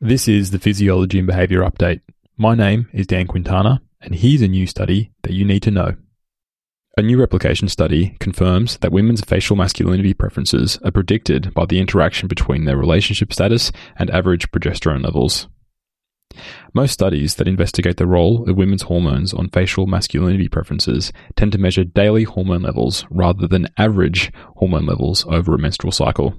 This is the Physiology and Behavior Update. My name is Dan Quintana, and here's a new study that you need to know. A new replication study confirms that women's facial masculinity preferences are predicted by the interaction between their relationship status and average progesterone levels. Most studies that investigate the role of women's hormones on facial masculinity preferences tend to measure daily hormone levels rather than average hormone levels over a menstrual cycle.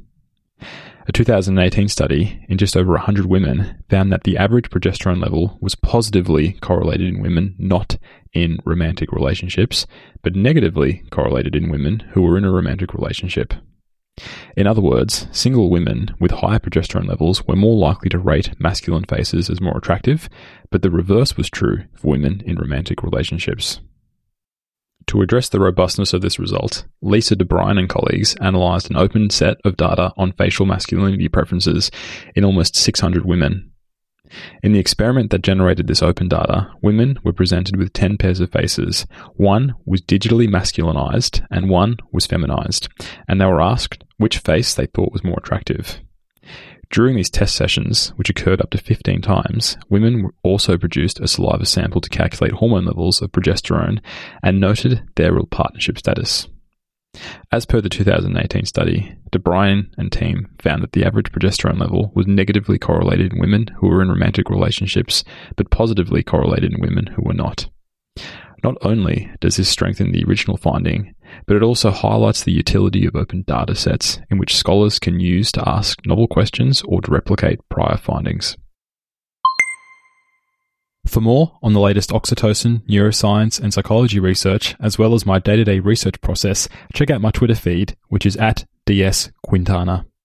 A 2018 study in just over 100 women found that the average progesterone level was positively correlated in women not in romantic relationships, but negatively correlated in women who were in a romantic relationship. In other words, single women with higher progesterone levels were more likely to rate masculine faces as more attractive, but the reverse was true for women in romantic relationships. To address the robustness of this result, Lisa DeBruine and colleagues analysed an open set of data on facial masculinity preferences in almost 600 women. In the experiment that generated this open data, women were presented with 10 pairs of faces. One was digitally masculinized and one was feminized, and they were asked which face they thought was more attractive. During these test sessions, which occurred up to 15 times, women also produced a saliva sample to calculate hormone levels of progesterone and noted their real partnership status. As per the 2018 study, DeBruine and team found that the average progesterone level was negatively correlated in women who were in romantic relationships, but positively correlated in women who were not. Not only does this strengthen the original finding, but it also highlights the utility of open data sets in which scholars can use to ask novel questions or to replicate prior findings. For more on the latest oxytocin, neuroscience, and psychology research, as well as my day to day research process, check out my Twitter feed, which is at dsquintana.